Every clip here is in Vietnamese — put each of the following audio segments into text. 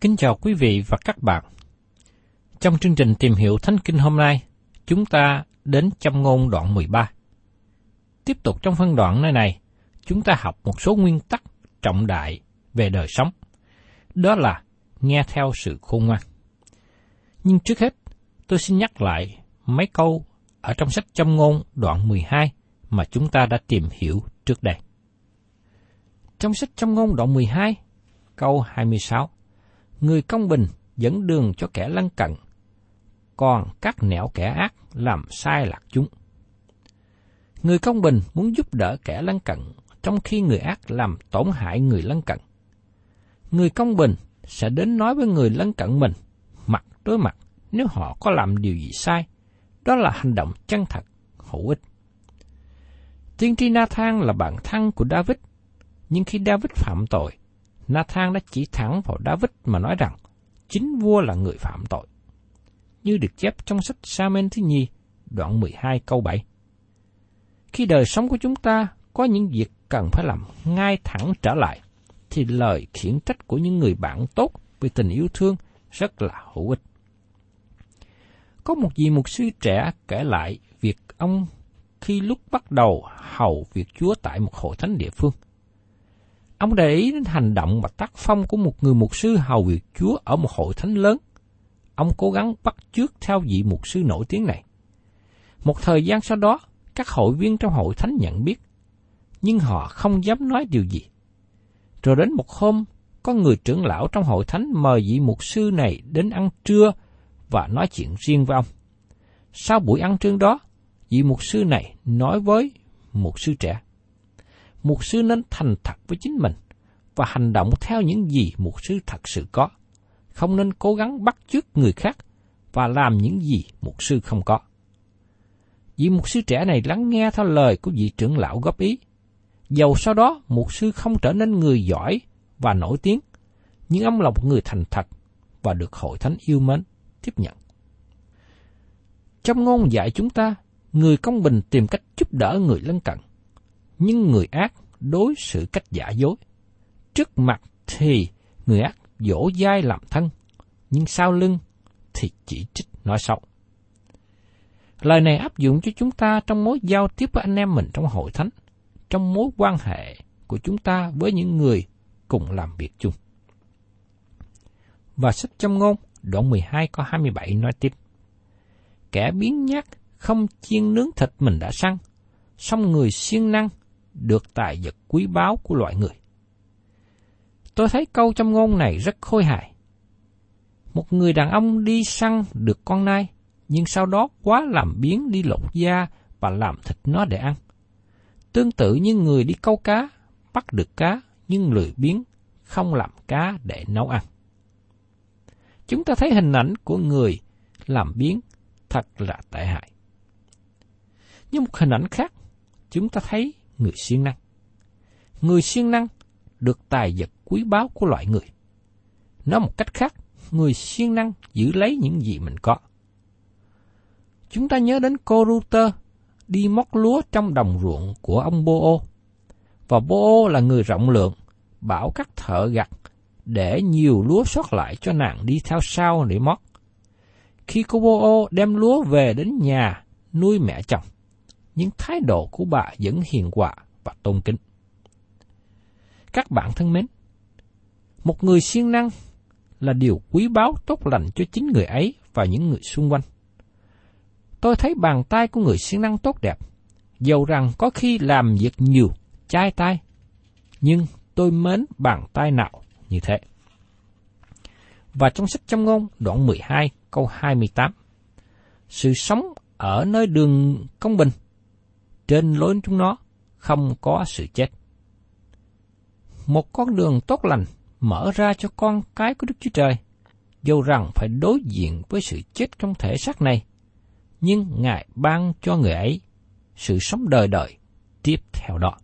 Kính chào quý vị và các bạn. Trong chương trình tìm hiểu Thánh Kinh hôm nay, chúng ta đến châm ngôn đoạn 13. Tiếp tục trong phân đoạn nơi này, chúng ta học một số nguyên tắc trọng đại về đời sống. Đó là nghe theo sự khôn ngoan. Nhưng trước hết, tôi xin nhắc lại mấy câu ở trong sách châm ngôn đoạn 12 mà chúng ta đã tìm hiểu trước đây. Trong sách châm ngôn đoạn 12, câu 26, Người công bình dẫn đường cho kẻ lân cận, còn các nẻo kẻ ác làm sai lạc chúng. Người công bình muốn giúp đỡ kẻ lân cận, trong khi người ác làm tổn hại người lân cận. Người công bình sẽ đến nói với người lân cận mình, mặt đối mặt, nếu họ có làm điều gì sai. Đó là hành động chân thật, hữu ích. Tiên tri Nathan là bạn thân của David, nhưng khi David phạm tội, Nathan đã chỉ thẳng vào David mà nói rằng chính vua là người phạm tội. Như được chép trong sách Samen thứ nhì, đoạn 12 câu 7. Khi đời sống của chúng ta có những việc cần phải làm ngay thẳng trở lại, thì lời khiển trách của những người bạn tốt vì tình yêu thương rất là hữu ích. Có một vị mục sư trẻ kể lại việc ông khi lúc bắt đầu hầu việc Chúa tại một hội thánh địa phương. Ông để ý đến hành động và tác phong của một người mục sư hầu việc Chúa ở một hội thánh lớn. Ông cố gắng bắt chước theo vị mục sư nổi tiếng này. Một thời gian sau đó, các hội viên trong hội thánh nhận biết, nhưng họ không dám nói điều gì. Rồi đến một hôm, có người trưởng lão trong hội thánh mời vị mục sư này đến ăn trưa và nói chuyện riêng với ông. Sau buổi ăn trưa đó, vị mục sư này nói với mục sư trẻ. Mục sư nên thành thật với chính mình và hành động theo những gì mục sư thật sự có. Không nên cố gắng bắt chước người khác và làm những gì mục sư không có. Vị mục sư trẻ này lắng nghe theo lời của vị trưởng lão góp ý. Dầu sau đó mục sư không trở nên người giỏi và nổi tiếng, nhưng ông là một người thành thật và được hội thánh yêu mến, tiếp nhận. Trong ngôn dạy chúng ta, người công bình tìm cách giúp đỡ người lân cận, nhưng người ác đối xử cách giả dối. Trước mặt thì người ác dỗ dai làm thân, nhưng sau lưng thì chỉ trích nói xấu. Lời này áp dụng cho chúng ta trong mối giao tiếp với anh em mình trong hội thánh, trong mối quan hệ của chúng ta với những người cùng làm việc chung. Và sách trong ngôn đoạn 12 câu 27 nói tiếp. Kẻ biến nhát không chiên nướng thịt mình đã săn, song người siêng năng được tài vật quý báu của loại người. Tôi thấy câu trong ngôn này rất khôi hài. Một người đàn ông đi săn được con nai, nhưng sau đó quá làm biến đi lột da và làm thịt nó để ăn. Tương tự như người đi câu cá, bắt được cá nhưng lười biếng, không làm cá để nấu ăn. Chúng ta thấy hình ảnh của người làm biến thật là tệ hại. Nhưng một hình ảnh khác, chúng ta thấy người siêng năng. Người siêng năng được tài vật quý báu của loại người. Nói một cách khác, người siêng năng giữ lấy những gì mình có. Chúng ta nhớ đến cô Ruter đi móc lúa trong đồng ruộng của ông Bô Và Bô là người rộng lượng, bảo các thợ gặt để nhiều lúa sót lại cho nàng đi theo sau để móc. Khi cô Bô đem lúa về đến nhà nuôi mẹ chồng, nhưng thái độ của bà vẫn hiền hòa và tôn kính. Các bạn thân mến, một người siêng năng là điều quý báu tốt lành cho chính người ấy và những người xung quanh. Tôi thấy bàn tay của người siêng năng tốt đẹp, dầu rằng có khi làm việc nhiều, chai tay, nhưng tôi mến bàn tay nào như thế. Và trong sách châm ngôn đoạn 12 câu 28, Sự sống ở nơi đường công bình, trên lối chúng nó không có sự chết. Một con đường tốt lành mở ra cho con cái của Đức Chúa Trời, dầu rằng phải đối diện với sự chết trong thể xác này, nhưng Ngài ban cho người ấy sự sống đời đời tiếp theo đó.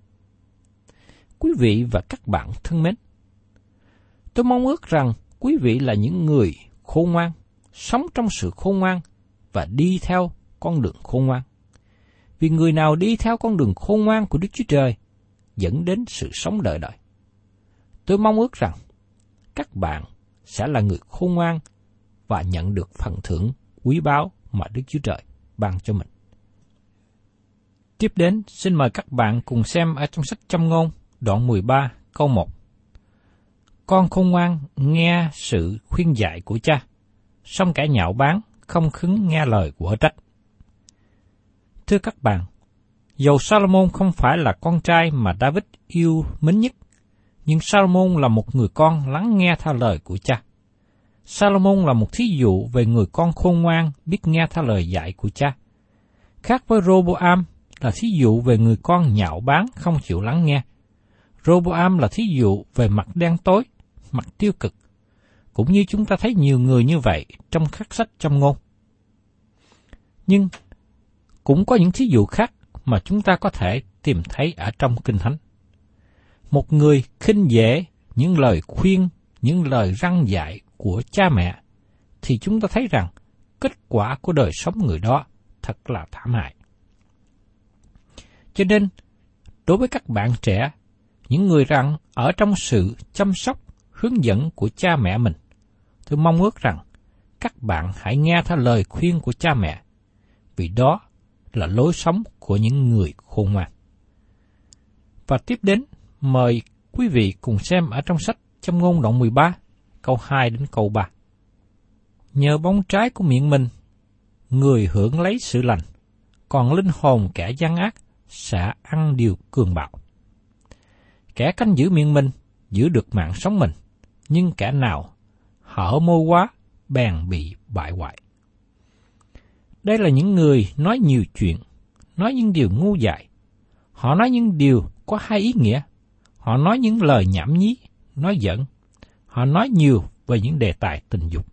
Quý vị và các bạn thân mến, tôi mong ước rằng quý vị là những người khôn ngoan, sống trong sự khôn ngoan và đi theo con đường khôn ngoan. Vì người nào đi theo con đường khôn ngoan của Đức Chúa Trời dẫn đến sự sống đời đời. Tôi mong ước rằng các bạn sẽ là người khôn ngoan và nhận được phần thưởng quý báu mà Đức Chúa Trời ban cho mình. Tiếp đến, xin mời các bạn cùng xem ở trong sách Châm ngôn, đoạn 13, câu 1. Con khôn ngoan nghe sự khuyên dạy của cha, song kẻ nhạo báng không khứng nghe lời của trách. Thưa các bạn, dầu Salomon không phải là con trai mà David yêu mến nhất, nhưng Salomon là một người con lắng nghe theo lời của cha. Salomon là một thí dụ về người con khôn ngoan biết nghe theo lời dạy của cha. Khác với Roboam là thí dụ về người con nhạo báng không chịu lắng nghe. Roboam là thí dụ về mặt đen tối, mặt tiêu cực. Cũng như chúng ta thấy nhiều người như vậy trong các sách trong ngôn. Nhưng cũng có những thí dụ khác mà chúng ta có thể tìm thấy ở trong Kinh Thánh. Một người khinh dễ những lời khuyên, những lời răng dạy của cha mẹ, thì chúng ta thấy rằng kết quả của đời sống người đó thật là thảm hại. Cho nên, đối với các bạn trẻ, những người rằng ở trong sự chăm sóc, hướng dẫn của cha mẹ mình, tôi mong ước rằng các bạn hãy nghe theo lời khuyên của cha mẹ, vì đó là lối sống của những người khôn ngoan. Và tiếp đến, mời quý vị cùng xem ở trong sách trong ngôn đoạn 13, câu 2 đến câu 3. Nhờ bóng trái của miệng mình, người hưởng lấy sự lành, còn linh hồn kẻ gian ác sẽ ăn điều cường bạo. Kẻ canh giữ miệng mình, giữ được mạng sống mình, nhưng kẻ nào hở môi quá, bèn bị bại hoại. Đây là những người nói nhiều chuyện, nói những điều ngu dại. Họ nói những điều có hai ý nghĩa. Họ nói những lời nhảm nhí, nói giận. Họ nói nhiều về những đề tài tình dục.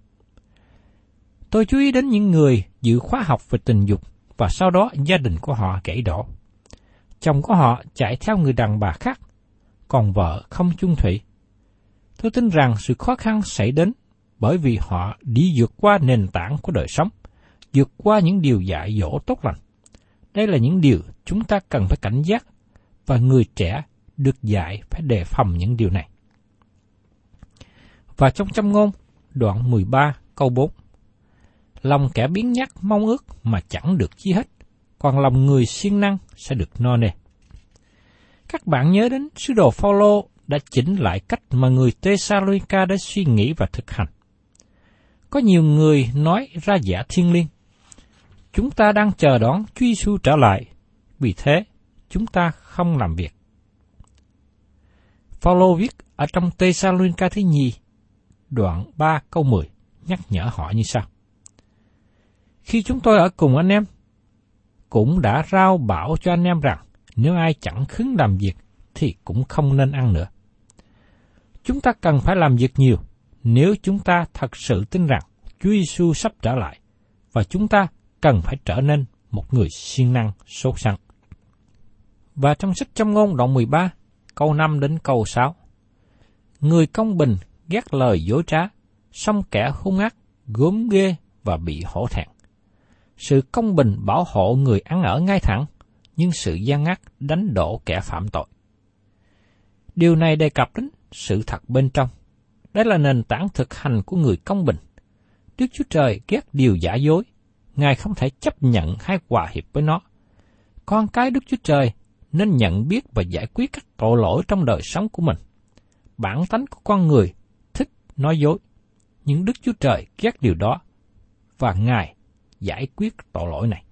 Tôi chú ý đến những người dự khóa học về tình dục và sau đó gia đình của họ gãy đổ. Chồng của họ chạy theo người đàn bà khác, còn vợ không chung thủy. Tôi tin rằng sự khó khăn xảy đến bởi vì họ đi vượt qua nền tảng của đời sống vượt qua những điều dạy dỗ tốt lành. Đây là những điều chúng ta cần phải cảnh giác và người trẻ được dạy phải đề phòng những điều này. Và trong châm ngôn, đoạn 13 câu 4 Lòng kẻ biến nhắc mong ước mà chẳng được chi hết, còn lòng người siêng năng sẽ được no nê. Các bạn nhớ đến sứ đồ Phaolô đã chỉnh lại cách mà người Thessalonica đã suy nghĩ và thực hành. Có nhiều người nói ra giả thiên liêng. Chúng ta đang chờ đón Chúa Giêsu trở lại, vì thế chúng ta không làm việc. Phaolô viết ở trong Tê-sa-luân-ca thứ nhì, đoạn 3 câu 10, nhắc nhở họ như sau. Khi chúng tôi ở cùng anh em, cũng đã rao bảo cho anh em rằng nếu ai chẳng khứng làm việc thì cũng không nên ăn nữa. Chúng ta cần phải làm việc nhiều nếu chúng ta thật sự tin rằng Chúa Giêsu sắp trở lại và chúng ta cần phải trở nên một người siêng năng sốt sắng. Và trong sách trong ngôn đoạn 13, câu 5 đến câu 6. Người công bình ghét lời dối trá, song kẻ hung ác, gớm ghê và bị hổ thẹn. Sự công bình bảo hộ người ăn ở ngay thẳng, nhưng sự gian ác đánh đổ kẻ phạm tội. Điều này đề cập đến sự thật bên trong. Đây là nền tảng thực hành của người công bình. Đức Chúa Trời ghét điều giả dối. Ngài không thể chấp nhận hay hòa hiệp với nó. Con cái Đức Chúa Trời nên nhận biết và giải quyết các tội lỗi trong đời sống của mình. Bản tánh của con người thích nói dối, nhưng Đức Chúa Trời ghét điều đó và Ngài giải quyết tội lỗi này.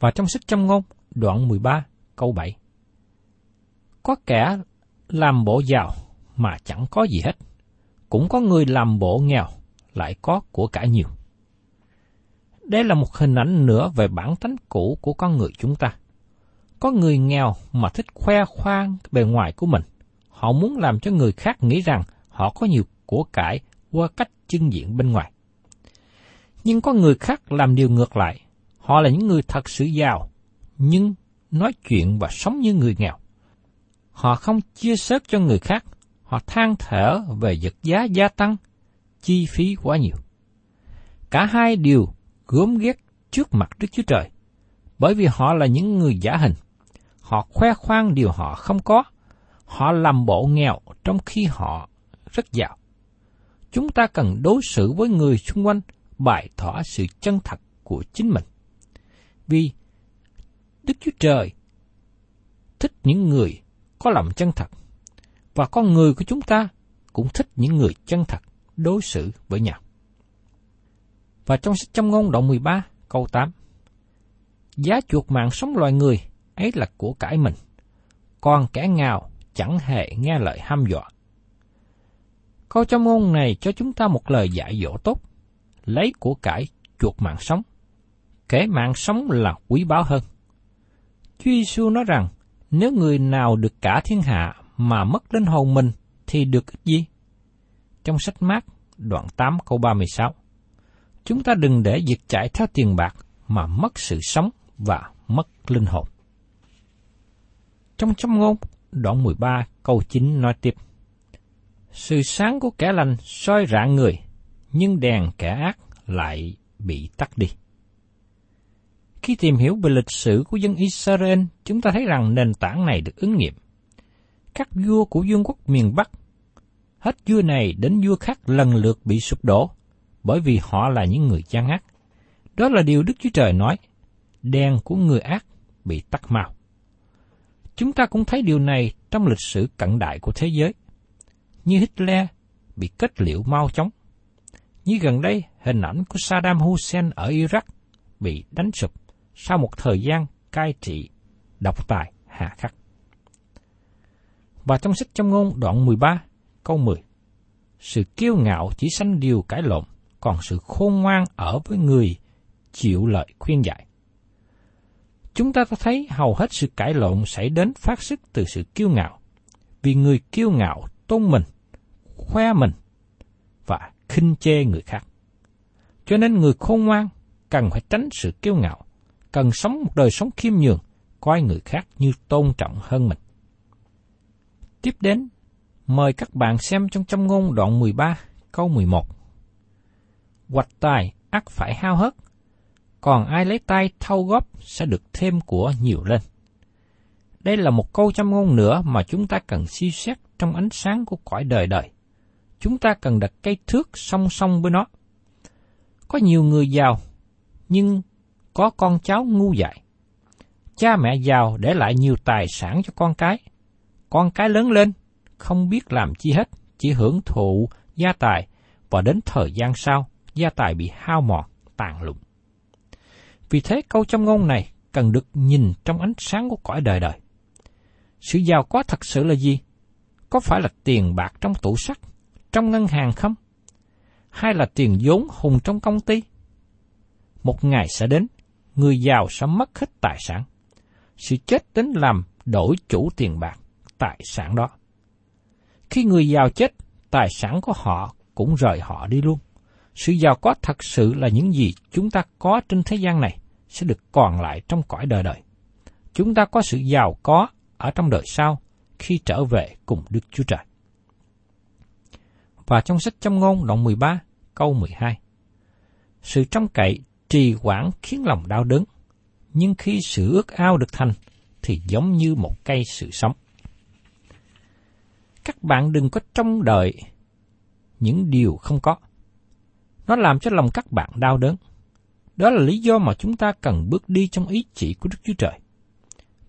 Và trong sách châm ngôn, đoạn 13, câu 7. Có kẻ làm bộ giàu mà chẳng có gì hết, cũng có người làm bộ nghèo lại có của cải nhiều. Đây là một hình ảnh nữa về bản tánh cũ của con người chúng ta. Có người nghèo mà thích khoe khoang bề ngoài của mình. Họ muốn làm cho người khác nghĩ rằng họ có nhiều của cải qua cách trưng diện bên ngoài. Nhưng có người khác làm điều ngược lại. Họ là những người thật sự giàu, nhưng nói chuyện và sống như người nghèo. Họ không chia sớt cho người khác, họ than thở về vật giá gia tăng, chi phí quá nhiều. Cả hai đều gớm ghét trước mặt Đức Chúa Trời, bởi vì họ là những người giả hình. Họ khoe khoang điều họ không có, họ làm bộ nghèo trong khi họ rất giàu. Chúng ta cần đối xử với người xung quanh bày tỏ sự chân thật của chính mình. Vì Đức Chúa Trời thích những người có lòng chân thật, và con người của chúng ta cũng thích những người chân thật đối xử với nhau. Và trong sách châm ngôn đoạn 13, câu 8, Giá chuột mạng sống loài người ấy là của cải mình, còn kẻ ngào chẳng hề nghe lời ham dọa. Câu châm ngôn này cho chúng ta một lời dạy dỗ tốt, lấy của cải chuột mạng sống, kể mạng sống là quý báu hơn. Chúa Giêsu nói rằng, nếu người nào được cả thiên hạ mà mất linh hồn mình thì được ích gì? Trong sách mát đoạn 8 câu 36 Chúng ta đừng để việc chạy theo tiền bạc mà mất sự sống và mất linh hồn. Trong châm ngôn, đoạn 13 câu 9 nói tiếp. Sự sáng của kẻ lành soi rạng người, nhưng đèn kẻ ác lại bị tắt đi. Khi tìm hiểu về lịch sử của dân Israel, chúng ta thấy rằng nền tảng này được ứng nghiệm. Các vua của vương quốc miền Bắc, hết vua này đến vua khác lần lượt bị sụp đổ, bởi vì họ là những người gian ác. Đó là điều Đức Chúa Trời nói, đèn của người ác bị tắt mau. Chúng ta cũng thấy điều này trong lịch sử cận đại của thế giới. Như Hitler bị kết liễu mau chóng. Như gần đây, hình ảnh của Saddam Hussein ở Iraq bị đánh sụp sau một thời gian cai trị độc tài hà khắc. Và trong sách trong ngôn đoạn 13, câu 10, Sự kiêu ngạo chỉ sanh điều cãi lộn, còn sự khôn ngoan ở với người chịu lợi khuyên dạy. Chúng ta thấy hầu hết sự cãi lộn xảy đến phát xuất từ sự kiêu ngạo, vì người kiêu ngạo tôn mình, khoe mình và khinh chê người khác. Cho nên người khôn ngoan cần phải tránh sự kiêu ngạo, cần sống một đời sống khiêm nhường, coi người khác như tôn trọng hơn mình. Tiếp đến, mời các bạn xem trong châm ngôn đoạn 13, câu 11. Hoạch tài ắt phải hao hớt, còn ai lấy tay thâu góp sẽ được thêm của nhiều lên. Đây là một câu châm ngôn nữa mà chúng ta cần suy xét trong ánh sáng của cõi đời đời. Chúng ta cần đặt cây thước song song với nó. Có nhiều người giàu, nhưng có con cháu ngu dại. Cha mẹ giàu để lại nhiều tài sản cho con cái. Con cái lớn lên, không biết làm chi hết, chỉ hưởng thụ gia tài và đến thời gian sau, gia tài bị hao mòn, tàn lụng. Vì thế câu châm ngôn này cần được nhìn trong ánh sáng của cõi đời đời. Sự giàu có thật sự là gì? Có phải là tiền bạc trong tủ sắt, trong ngân hàng không? Hay là tiền vốn hùng trong công ty? Một ngày sẽ đến, người giàu sẽ mất hết tài sản. Sự chết đến làm đổi chủ tiền bạc, tài sản đó. Khi người giàu chết, tài sản của họ cũng rời họ đi luôn. Sự giàu có thật sự là những gì chúng ta có trên thế gian này sẽ được còn lại trong cõi đời đời. Chúng ta có sự giàu có ở trong đời sau khi trở về cùng Đức Chúa Trời. Và trong sách châm ngôn đoạn 13 câu 12 Sự trong cậy trì quản khiến lòng đau đớn, nhưng khi sự ước ao được thành thì giống như một cây sự sống. Các bạn đừng có trông đợi những điều không có. Nó làm cho lòng các bạn đau đớn. Đó là lý do mà chúng ta cần bước đi trong ý chỉ của Đức Chúa Trời.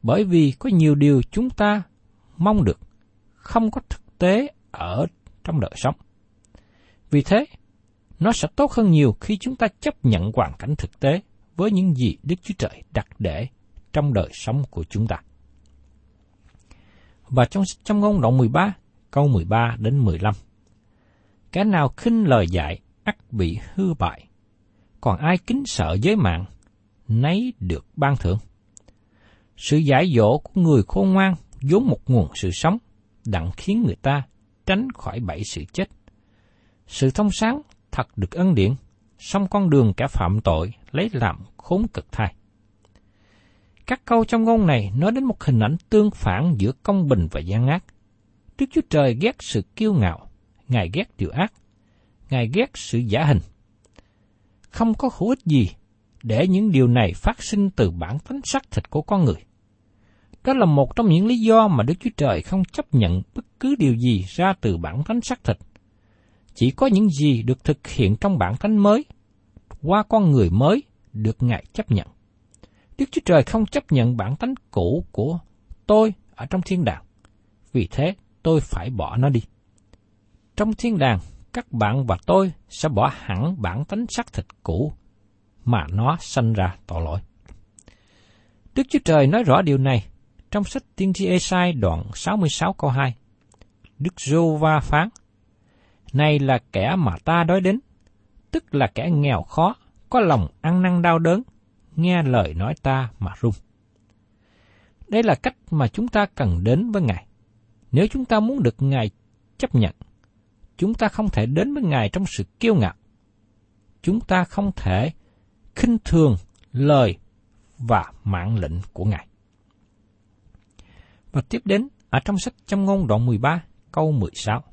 Bởi vì có nhiều điều chúng ta mong được, không có thực tế ở trong đời sống. Vì thế, nó sẽ tốt hơn nhiều khi chúng ta chấp nhận hoàn cảnh thực tế với những gì Đức Chúa Trời đặt để trong đời sống của chúng ta. Và trong trong ngôn đoạn 13, câu 13 đến 15. Cái nào khinh lời dạy, ắt bị hư bại. Còn ai kính sợ giới mạng, nấy được ban thưởng. Sự giải dỗ của người khôn ngoan vốn một nguồn sự sống, đặng khiến người ta tránh khỏi bảy sự chết. Sự thông sáng thật được ân điển, song con đường cả phạm tội lấy làm khốn cực thai. Các câu trong ngôn này nói đến một hình ảnh tương phản giữa công bình và gian ác. Đức Chúa Trời ghét sự kiêu ngạo, Ngài ghét điều ác, Ngài ghét sự giả hình. Không có hữu ích gì để những điều này phát sinh từ bản tánh xác thịt của con người. Đó là một trong những lý do mà Đức Chúa Trời không chấp nhận bất cứ điều gì ra từ bản thánh xác thịt. Chỉ có những gì được thực hiện trong bản thánh mới, qua con người mới, được Ngài chấp nhận. Đức Chúa Trời không chấp nhận bản tánh cũ của tôi ở trong thiên đàng. Vì thế, tôi phải bỏ nó đi. Trong thiên đàng, các bạn và tôi sẽ bỏ hẳn bản tánh xác thịt cũ mà nó sanh ra tội lỗi. Đức Chúa Trời nói rõ điều này trong sách Tiên tri Esai đoạn 66 câu 2. Đức giô va phán, Này là kẻ mà ta đói đến, tức là kẻ nghèo khó, có lòng ăn năn đau đớn, nghe lời nói ta mà run. Đây là cách mà chúng ta cần đến với Ngài. Nếu chúng ta muốn được Ngài chấp nhận, chúng ta không thể đến với Ngài trong sự kiêu ngạo. Chúng ta không thể khinh thường lời và mạng lệnh của Ngài. Và tiếp đến, ở trong sách châm ngôn đoạn 13, câu 16.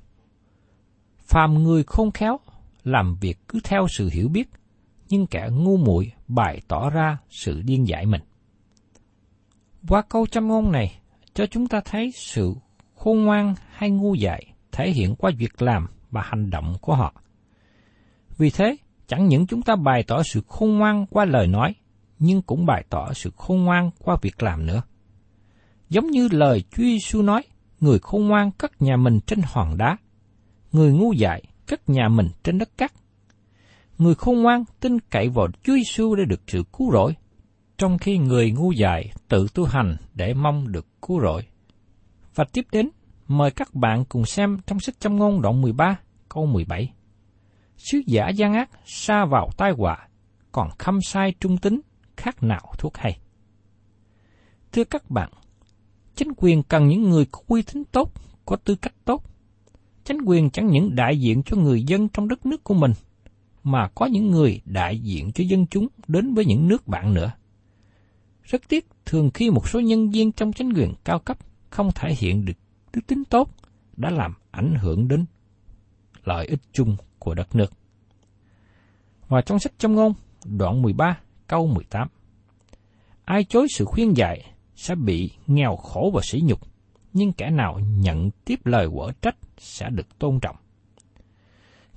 Phàm người khôn khéo, làm việc cứ theo sự hiểu biết, nhưng kẻ ngu muội bày tỏ ra sự điên dại mình. Qua câu châm ngôn này, cho chúng ta thấy sự khôn ngoan hay ngu dại thể hiện qua việc làm và hành động của họ. Vì thế, chẳng những chúng ta bày tỏ sự khôn ngoan qua lời nói, nhưng cũng bày tỏ sự khôn ngoan qua việc làm nữa. Giống như lời Chúa Giêsu nói, người khôn ngoan cất nhà mình trên hòn đá, người ngu dại cất nhà mình trên đất cát. Người khôn ngoan tin cậy vào Chúa Giêsu để được sự cứu rỗi, trong khi người ngu dại tự tu hành để mong được cứu rỗi. Và tiếp đến, mời các bạn cùng xem trong sách châm ngôn đoạn 13, câu 17. Sứ giả gian ác xa vào tai họa, còn khâm sai trung tính khác nào thuốc hay. Thưa các bạn, chính quyền cần những người có uy tín tốt, có tư cách tốt. Chính quyền chẳng những đại diện cho người dân trong đất nước của mình, mà có những người đại diện cho dân chúng đến với những nước bạn nữa. Rất tiếc, thường khi một số nhân viên trong chính quyền cao cấp không thể hiện được đức tính tốt đã làm ảnh hưởng đến lợi ích chung của đất nước. Và trong sách trong ngôn, đoạn 13, câu 18. Ai chối sự khuyên dạy sẽ bị nghèo khổ và sỉ nhục, nhưng kẻ nào nhận tiếp lời quở trách sẽ được tôn trọng.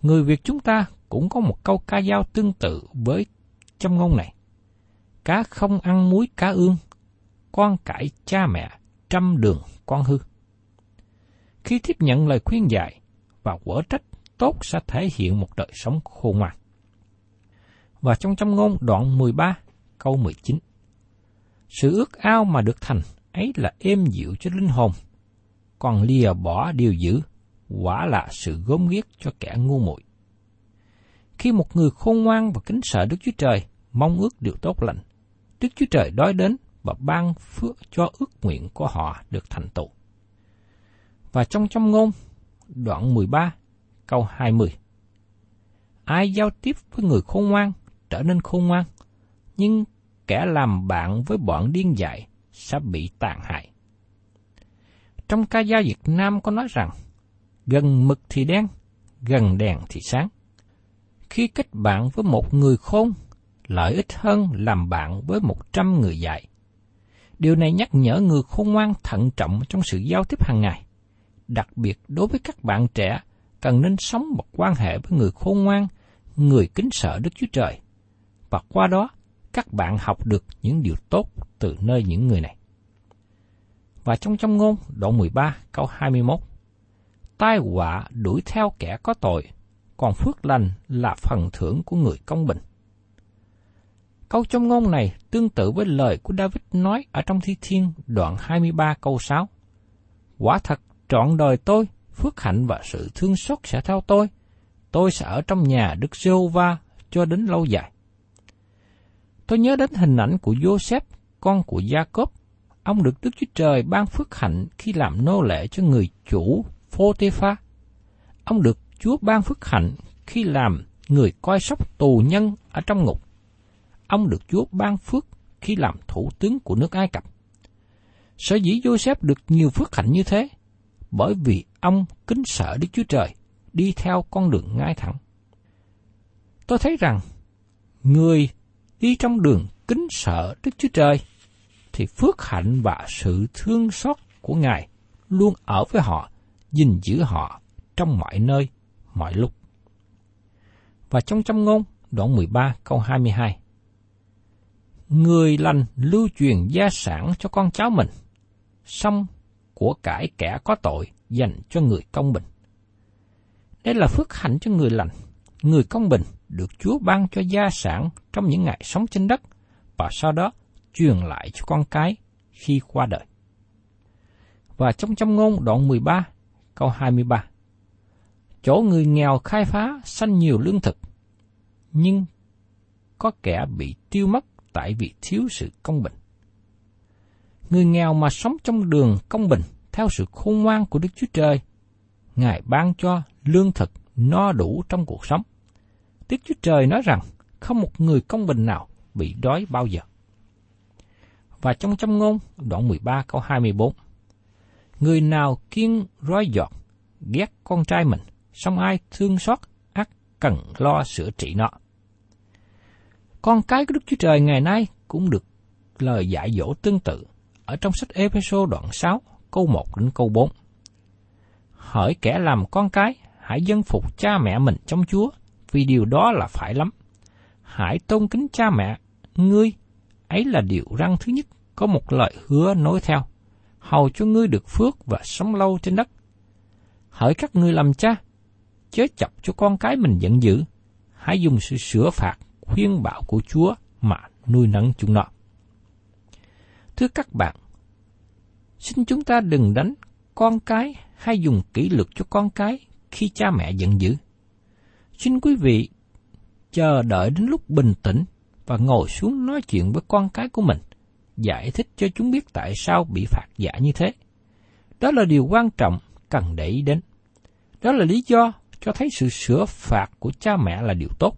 Người Việt chúng ta cũng có một câu ca dao tương tự với trong ngôn này. Cá không ăn muối cá ương, con cải cha mẹ, trăm đường con hư. Khi tiếp nhận lời khuyên dạy và quở trách tốt sẽ thể hiện một đời sống khôn ngoan. Và trong trong ngôn đoạn 13, câu 19. Sự ước ao mà được thành ấy là êm dịu cho linh hồn, còn lìa bỏ điều dữ, quả là sự gớm ghiếc cho kẻ ngu muội. Khi một người khôn ngoan và kính sợ Đức Chúa Trời mong ước điều tốt lành, Đức Chúa Trời đói đến và ban phước cho ước nguyện của họ được thành tựu. Và trong trong ngôn, đoạn 13, câu 20. Ai giao tiếp với người khôn ngoan trở nên khôn ngoan, nhưng kẻ làm bạn với bọn điên dại sẽ bị tàn hại. Trong ca dao Việt Nam có nói rằng, gần mực thì đen, gần đèn thì sáng. Khi kết bạn với một người khôn, lợi ích hơn làm bạn với một trăm người dạy. Điều này nhắc nhở người khôn ngoan thận trọng trong sự giao tiếp hàng ngày. Đặc biệt đối với các bạn trẻ, cần nên sống một quan hệ với người khôn ngoan, người kính sợ Đức Chúa Trời. Và qua đó, các bạn học được những điều tốt từ nơi những người này. Và trong trong ngôn, đoạn 13, câu 21, Tai họa đuổi theo kẻ có tội, còn phước lành là phần thưởng của người công bình. Câu trong ngôn này tương tự với lời của David nói ở trong Thi Thiên đoạn 23 câu 6. Quả thật trọn đời tôi, phước hạnh và sự thương xót sẽ theo tôi. Tôi sẽ ở trong nhà Đức giê va cho đến lâu dài. Tôi nhớ đến hình ảnh của Joseph, con của Jacob. Ông được Đức Chúa Trời ban phước hạnh khi làm nô lệ cho người chủ Phô-tê-pha. Ông được Chúa ban phước hạnh khi làm người coi sóc tù nhân ở trong ngục. Ông được Chúa ban phước khi làm thủ tướng của nước Ai Cập. Sở dĩ Joseph được nhiều phước hạnh như thế, bởi vì ông kính sợ Đức Chúa Trời, đi theo con đường ngay thẳng. Tôi thấy rằng, người đi trong đường kính sợ Đức Chúa Trời, thì phước hạnh và sự thương xót của Ngài luôn ở với họ, gìn giữ họ trong mọi nơi, mọi lúc. Và trong trong ngôn, đoạn 13 câu 22. Người lành lưu truyền gia sản cho con cháu mình, xong của cải kẻ có tội dành cho người công bình. Đây là phước hạnh cho người lành, người công bình được Chúa ban cho gia sản trong những ngày sống trên đất và sau đó truyền lại cho con cái khi qua đời. Và trong trong ngôn đoạn 13, câu 23. Chỗ người nghèo khai phá sanh nhiều lương thực, nhưng có kẻ bị tiêu mất tại vì thiếu sự công bình. Người nghèo mà sống trong đường công bình theo sự khôn ngoan của Đức Chúa Trời, Ngài ban cho lương thực no đủ trong cuộc sống. Đức Chúa Trời nói rằng không một người công bình nào bị đói bao giờ. Và trong châm ngôn, đoạn 13 câu 24, Người nào kiên roi giọt, ghét con trai mình, song ai thương xót, ắt cần lo sửa trị nó. Con cái của Đức Chúa Trời ngày nay cũng được lời dạy dỗ tương tự ở trong sách Epheso đoạn 6, câu 1 đến câu 4. Hỡi kẻ làm con cái, hãy dân phục cha mẹ mình trong Chúa, vì điều đó là phải lắm. Hãy tôn kính cha mẹ, ngươi, ấy là điều răng thứ nhất, có một lời hứa nối theo, hầu cho ngươi được phước và sống lâu trên đất. Hỡi các ngươi làm cha, chớ chọc cho con cái mình giận dữ, hãy dùng sự sửa phạt, khuyên bảo của Chúa mà nuôi nấng chúng nó. Thưa các bạn, xin chúng ta đừng đánh con cái hay dùng kỷ luật cho con cái khi cha mẹ giận dữ. Xin quý vị chờ đợi đến lúc bình tĩnh và ngồi xuống nói chuyện với con cái của mình, giải thích cho chúng biết tại sao bị phạt giả như thế. Đó là điều quan trọng cần để ý đến. Đó là lý do cho thấy sự sửa phạt của cha mẹ là điều tốt.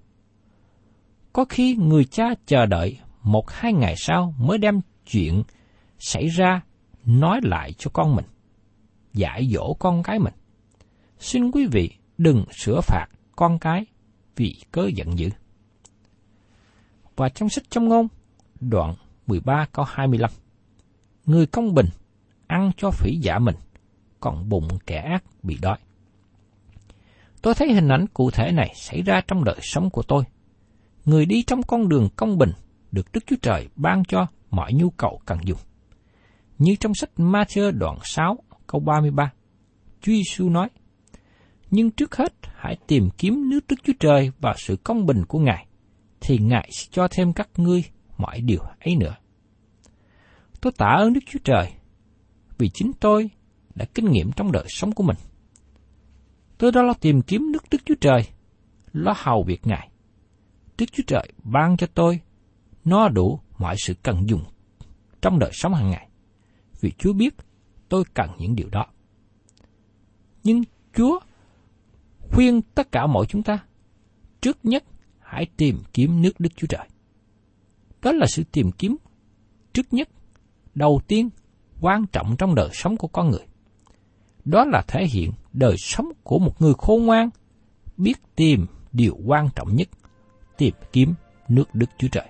Có khi người cha chờ đợi một hai ngày sau mới đem chuyện xảy ra nói lại cho con mình, giải dỗ con cái mình. Xin quý vị đừng sửa phạt con cái vì cớ giận dữ. Và trong sách trong ngôn, đoạn 13 câu 25, Người công bình ăn cho phỉ giả mình, còn bụng kẻ ác bị đói. Tôi thấy hình ảnh cụ thể này xảy ra trong đời sống của tôi. Người đi trong con đường công bình được Đức Chúa Trời ban cho mọi nhu cầu cần dùng. Như trong sách Matthew đoạn 6 câu 33, Chúa Giêsu nói, Nhưng trước hết, hãy tìm kiếm nước Đức Chúa Trời và sự công bình của Ngài, thì Ngài sẽ cho thêm các ngươi mọi điều ấy nữa. Tôi tạ ơn Đức Chúa Trời, vì chính tôi đã kinh nghiệm trong đời sống của mình. Tôi đã lo tìm kiếm nước Đức Chúa Trời, lo hầu việc Ngài. Đức Chúa Trời ban cho tôi nó đủ mọi sự cần dùng trong đời sống hàng ngày. Vì Chúa biết tôi cần những điều đó. Nhưng Chúa khuyên tất cả mọi chúng ta, trước nhất hãy tìm kiếm nước Đức Chúa Trời. Đó là sự tìm kiếm trước nhất, đầu tiên, quan trọng trong đời sống của con người. Đó là thể hiện đời sống của một người khôn ngoan, biết tìm điều quan trọng nhất, tìm kiếm nước Đức Chúa Trời.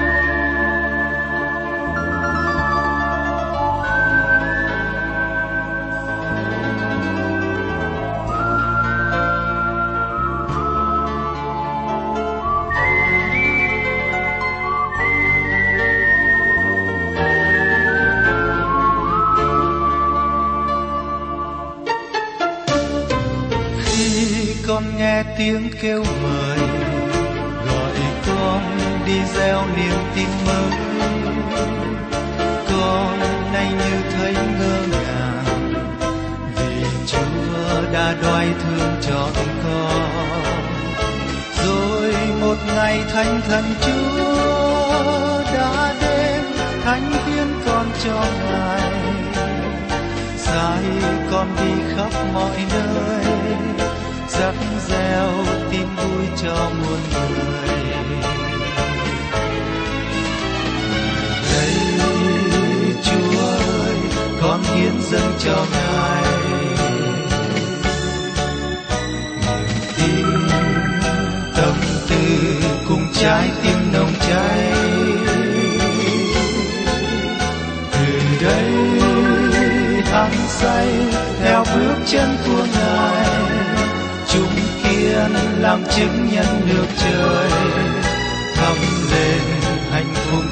Nghe tiếng kêu mời. Gọi con đi gieo niềm tin mới con nay như thấy ngơ ngàng, vì chúa đã đoái thương chọn con. Rồi một ngày thánh thần chúa đã đến, thánh hiến con cho ngài. Sai con đi khắp mọi nơi rắc gieo tin vui cho muôn người. Đây chúa ơi, con hiến dâng cho ngài. Niềm tin tâm tư cùng trái tim nồng cháy. Từ đây hăng say theo bước chân của ngài dân làm chứng nhân được trời. Thăm lên hạnh phúc